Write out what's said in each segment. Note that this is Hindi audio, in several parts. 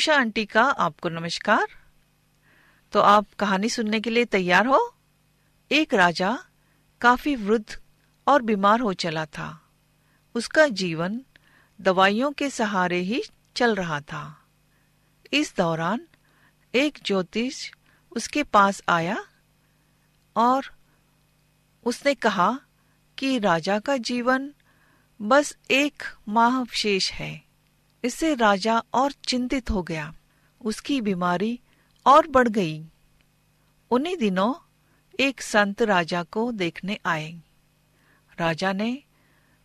उषा आंटी का आपको नमस्कार। तो आप कहानी सुनने के लिए तैयार हो? एक राजा काफ़ी वृद्ध और बीमार हो चला था। उसका जीवन दवाइयों के सहारे ही चल रहा था। इस दौरान एक ज्योतिष उसके पास आया और उसने कहा कि राजा का जीवन बस एक माह शेष है। इससे राजा और चिंतित हो गया। उसकी बीमारी और बढ़ गई। उन्हीं दिनों एक संत राजा को देखने आए। राजा ने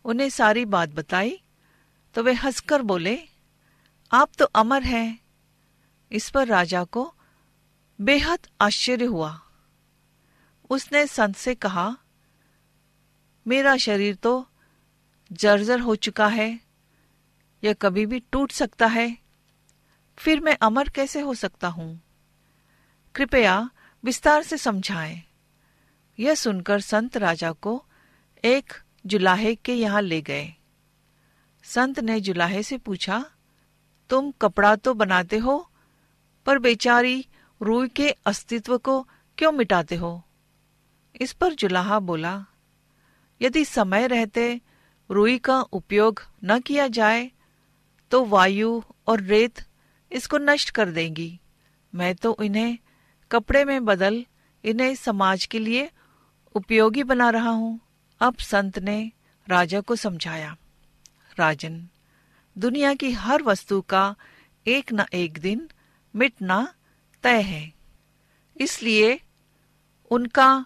उन्हें सारी बात बताई तो वे हंसकर बोले, आप तो अमर हैं। इस पर राजा को बेहद आश्चर्य हुआ। उसने संत से कहा, मेरा शरीर तो जर्जर हो चुका है। यह कभी भी टूट सकता है। फिर मैं अमर कैसे हो सकता हूँ? कृपया विस्तार से समझाएँ। यह सुनकर संत राजा को एक जुलाहे के यहाँ ले गए। संत ने जुलाहे से पूछा, तुम कपड़ा तो बनाते हो, पर बेचारी रूई के अस्तित्व को क्यों मिटाते हो? इस पर जुलाहा बोला, यदि समय रहते रूई का उपयोग न किया जाए तो वायु और रेत इसको नष्ट कर देंगी। मैं तो इन्हें कपड़े में बदल इन्हें समाज के लिए उपयोगी बना रहा हूँ। अब संत ने राजा को समझाया, राजन, दुनिया की हर वस्तु का एक न एक दिन मिटना तय है। इसलिए उनका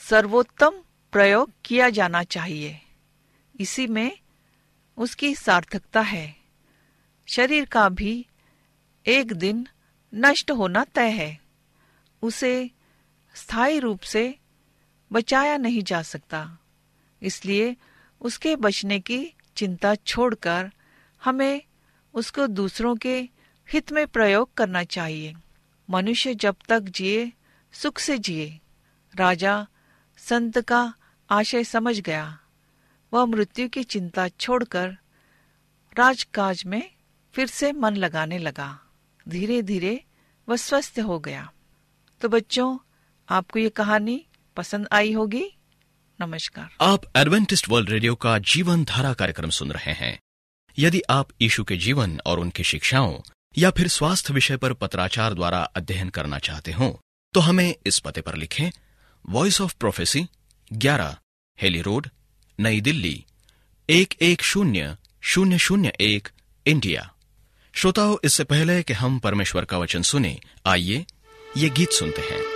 सर्वोत्तम प्रयोग किया जाना चाहिए। इसी में उसकी सार्थकता है। शरीर का भी एक दिन नष्ट होना तय है। उसे स्थायी रूप से बचाया नहीं जा सकता। इसलिए उसके बचने की चिंता छोड़कर हमें उसको दूसरों के हित में प्रयोग करना चाहिए। मनुष्य जब तक जिए, सुख से जिए। राजा संत का आशय समझ गया। वह मृत्यु की चिंता छोड़कर राजकाज में फिर से मन लगाने लगा। धीरे धीरे वह स्वस्थ हो गया। तो बच्चों, आपको ये कहानी पसंद आई होगी? नमस्कार। आप एडवेंटिस्ट वर्ल्ड रेडियो का जीवन धारा कार्यक्रम सुन रहे हैं। यदि आप यीशु के जीवन और उनकी शिक्षाओं या फिर स्वास्थ्य विषय पर पत्राचार द्वारा अध्ययन करना चाहते हो तो हमें इस पते पर लिखें वॉइस ऑफ़ प्रोफेसी ग्यारह हेली रोड नई दिल्ली, एक एक शून्य शून्य शून्य एक इंडिया श्रोताओं इससे पहले कि हम परमेश्वर का वचन सुने आइए ये गीत सुनते हैं।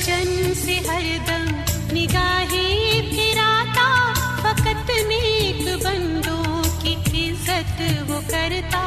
वचन से हरदम निगाहें फिराता फकत नेक बंदों की इज़्ज़त वो करता।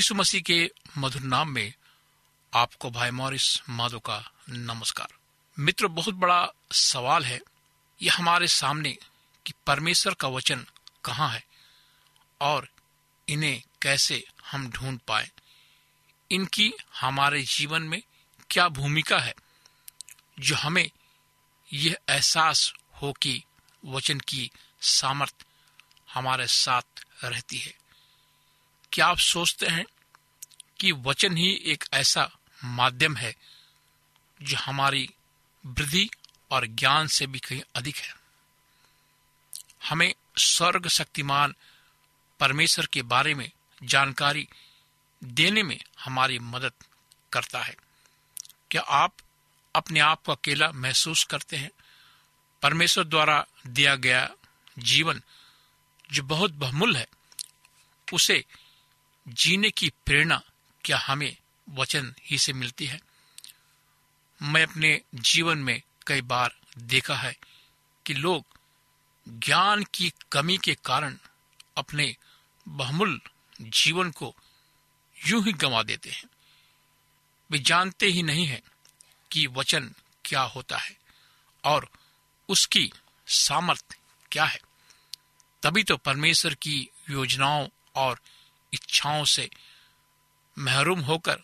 यीशु मसीह के मधुर नाम में आपको भाई मॉरिस माधो का नमस्कार। मित्र, बहुत बड़ा सवाल है। यह हमारे सामने कि परमेश्वर का वचन कहाँ है और इन्हें कैसे हम ढूंढ पाए? इनकी हमारे जीवन में क्या भूमिका है जो हमें यह एहसास हो कि वचन की सामर्थ हमारे साथ रहती है? क्या आप सोचते हैं कि वचन ही एक ऐसा माध्यम है जो हमारी वृद्धि और ज्ञान से भी कहीं अधिक है? हमें स्वर्ग शक्तिमान परमेश्वर के बारे में जानकारी देने में हमारी मदद करता है। क्या आप अपने आप को अकेला महसूस करते हैं? परमेश्वर द्वारा दिया गया जीवन जो बहुत बहुमूल्य है, उसे जीने की प्रेरणा क्या हमें वचन ही से मिलती है? मैं अपने जीवन में कई बार देखा है कि लोग ज्ञान की कमी के कारण अपने बहुमूल्य जीवन को यूँ ही गंवा देते हैं। वे जानते ही नहीं है कि वचन क्या होता है और उसकी सामर्थ्य क्या है। तभी तो परमेश्वर की योजनाओं और इच्छाओं से महरूम होकर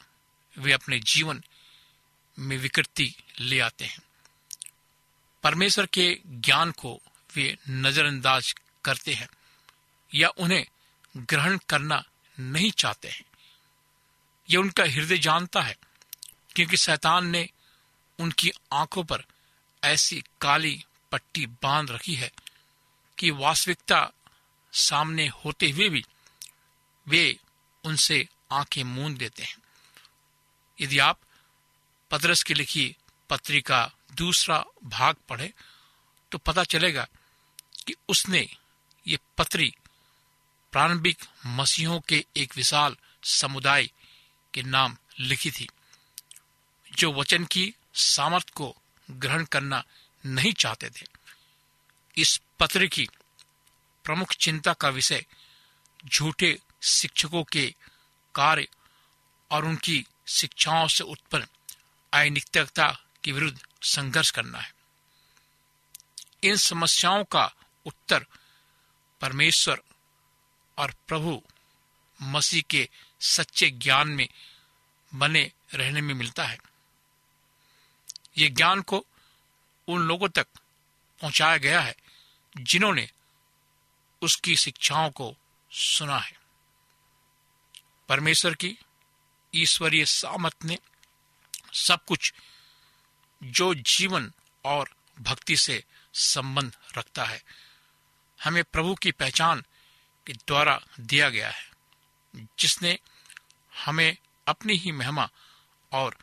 वे अपने जीवन में विकृति ले आते हैं। परमेश्वर के ज्ञान को वे नजरअंदाज करते हैं या उन्हें ग्रहण करना नहीं चाहते हैं। यह उनका हृदय जानता है, क्योंकि शैतान ने उनकी आँखों पर ऐसी काली पट्टी बाँध रखी है कि वास्तविकता सामने होते हुए भी वे उनसे आँखें मूंद देते हैं। यदि आप पदरस की लिखी पत्रिका दूसरा भाग पढ़े तो पता चलेगा कि उसने ये पत्री प्रारंभिक मसीहों के एक विशाल समुदाय के नाम लिखी थी, जो वचन की सामर्थ को ग्रहण करना नहीं चाहते थे। इस पत्र की प्रमुख चिंता का विषय झूठे शिक्षकों के कार्य और उनकी शिक्षाओं से उत्पन्न अनित्यता के विरुद्ध संघर्ष करना है। इन समस्याओं का उत्तर परमेश्वर और प्रभु मसीह के सच्चे ज्ञान में बने रहने में मिलता है। ये ज्ञान को उन लोगों तक पहुँचाया गया है जिन्होंने उसकी शिक्षाओं को सुना है। परमेश्वर की, ईश्वरीय सामत ने सब कुछ जो जीवन और भक्ति से संबंध रखता है, हमें प्रभु की पहचान के द्वारा दिया गया है, जिसने हमें अपनी ही महिमा और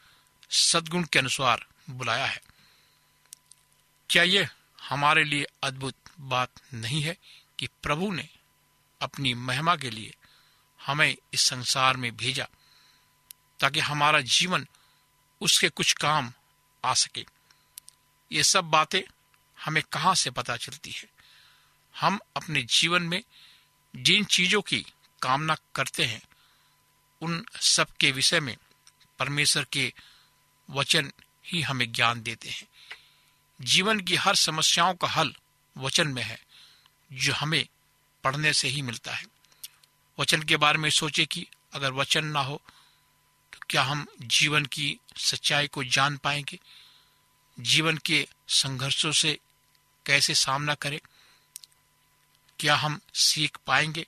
सदगुण के अनुसार बुलाया है। क्या यह हमारे लिए अद्भुत बात नहीं है कि प्रभु ने अपनी महिमा के लिए हमें इस संसार में भेजा, ताकि हमारा जीवन उसके कुछ काम आ सके। ये सब बातें हमें कहाँ से पता चलती है? हम अपने जीवन में जिन चीज़ों की कामना करते हैं, उन सब के विषय में परमेश्वर के वचन ही हमें ज्ञान देते हैं। जीवन की हर समस्याओं का हल वचन में है, जो हमें पढ़ने से ही मिलता है। वचन के बारे में सोचे कि अगर वचन ना हो तो क्या हम जीवन की सच्चाई को जान पाएँगे? जीवन के संघर्षों से कैसे सामना करें? क्या हम सीख पाएँगे?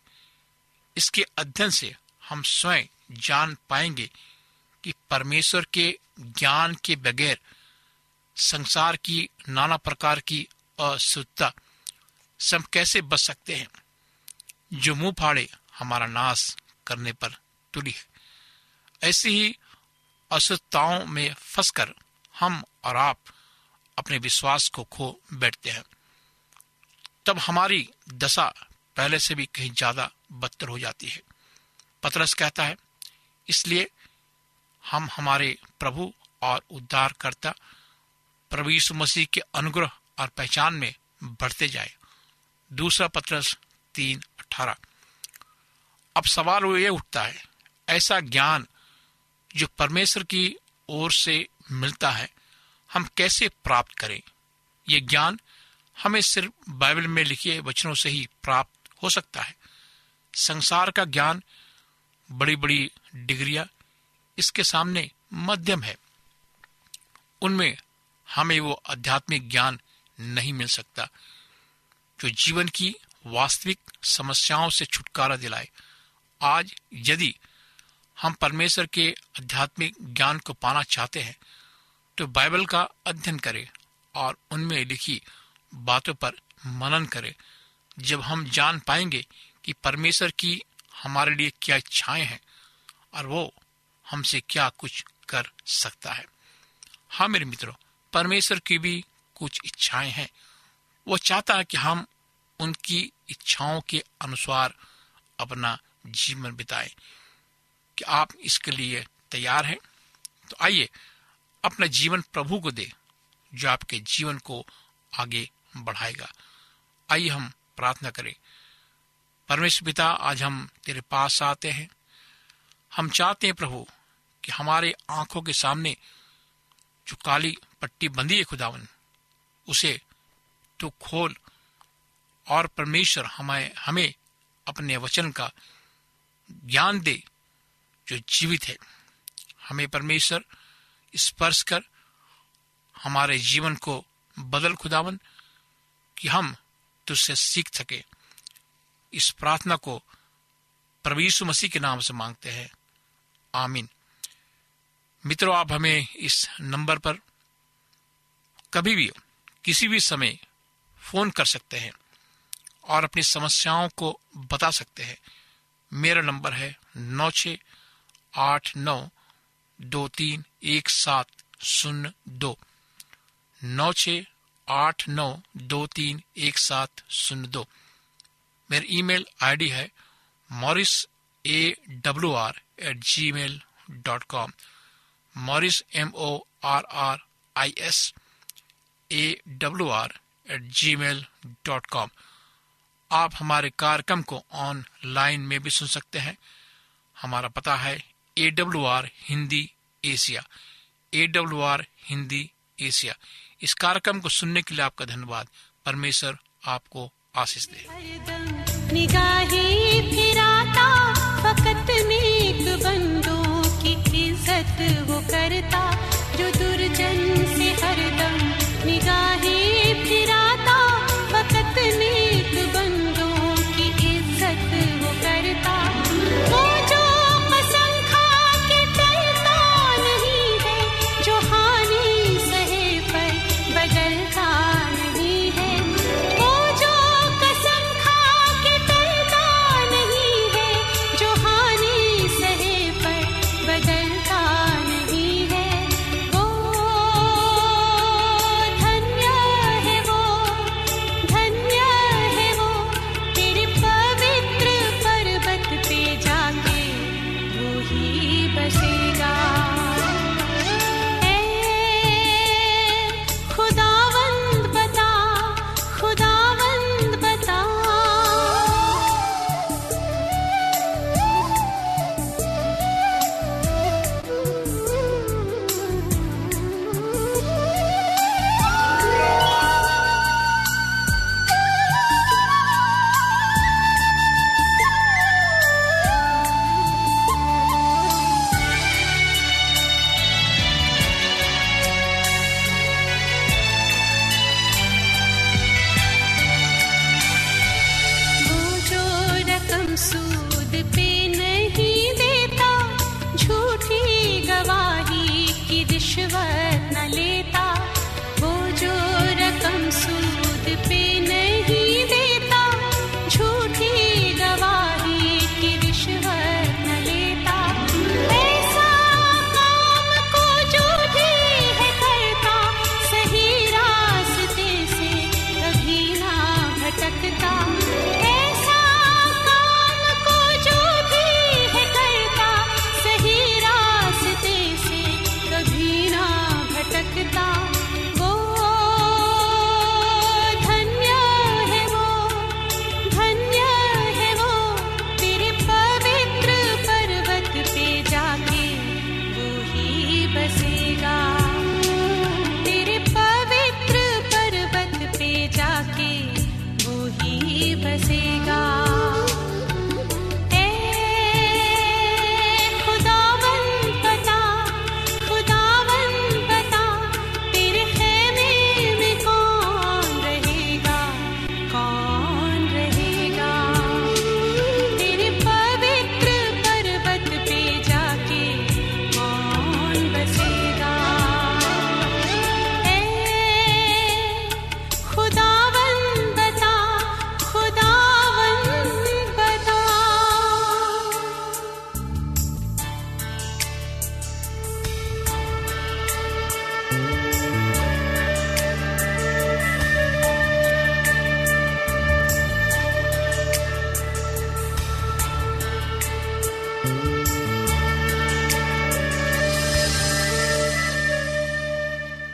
इसके अध्ययन से हम स्वयं जान पाएँगे कि परमेश्वर के ज्ञान के बगैर संसार की नाना प्रकार की अशुद्धता से हम कैसे बच सकते हैं? जो मुँह फाड़े हमारा नाश करने पर तुली है। ऐसी ही अशुद्धताओं में फंसकर हम और आप अपने विश्वास को खो बैठते हैं। तब हमारी दशा पहले से भी कहीं ज़्यादा बदतर हो जाती है। पतरस कहता है, इसलिए हम हमारे प्रभु और उद्धारकर्ता, प्रभु यीशु मसीह के अनुग्रह और पहचान में बढ़ते जाए। दूसरा पत्रस तीन अठारह। अब सवाल वो ये उठता है, ऐसा ज्ञान जो परमेश्वर की ओर से मिलता है, हम कैसे प्राप्त करें? ये ज्ञान हमें सिर्फ़ बाइबल में लिखे वचनों से ही प्राप्त हो सकता है। संसार का ज्ञान बड़ी बड़ी डिग्रियाँ इसके सामने मध्यम है। उनमें हमें वो आध्यात्मिक ज्ञान नहीं मिल सकता, जो जीवन की वास्तविक समस्याओं से छुटकारा दिलाए। आज यदि हम परमेश्वर के आध्यात्मिक ज्ञान को पाना चाहते हैं तो बाइबल का अध्ययन करें और उनमें लिखी बातों पर मनन करें। जब हम जान पाएँगे कि परमेश्वर की हमारे लिए क्या इच्छाएँ हैं और वो हमसे क्या कुछ कर सकता है। हाँ मेरे मित्रों, परमेश्वर की भी कुछ इच्छाएँ हैं। वो चाहता है कि हम उनकी इच्छाओं के अनुसार अपना जीवन बिताएँ कि आप इसके लिए तैयार हैं। तो आइए, अपना जीवन प्रभु को दे, जो आपके जीवन को आगे बढ़ाएगा। आइए हम प्रार्थना करें। परमेश्वर पिता, आज हम तेरे पास आते हैं। हम चाहते हैं प्रभु, कि हमारे आँखों के सामने जो काली पट्टी बंधी है खुदावन, उसे तो खोल और परमेश्वर हमें हमें अपने वचन का ज्ञान दे, जो जीवित है। हमें परमेश्वर, स्पर्श कर हमारे जीवन को बदल खुदावन, कि हम तुझसे सीख सके। इस प्रार्थना को प्रवीषु मसीह के नाम से मांगते हैं। आमीन। मित्रों, आप हमें इस नंबर पर कभी भी, किसी भी समय फ़ोन कर सकते हैं और अपनी समस्याओं को बता सकते हैं। मेरा नंबर है नौ छ आठ नौ दो तीन एक सात शून्य दो। नौ छ आठ नौ दो तीन एक सात शून्य दो। मेरी ईमेल आईडी है Morris A W R at Gmail dot com. Morris M O R R I S A W R at Gmail dot com. आप हमारे कार्यक्रम को ऑनलाइन में भी सुन सकते हैं। हमारा पता है A W R Hindi Asia A W R Hindi Asia इस कार्यक्रम को सुनने के लिए आपका धन्यवाद। परमेश्वर आपको आशीष दे। फिराता की वो करता।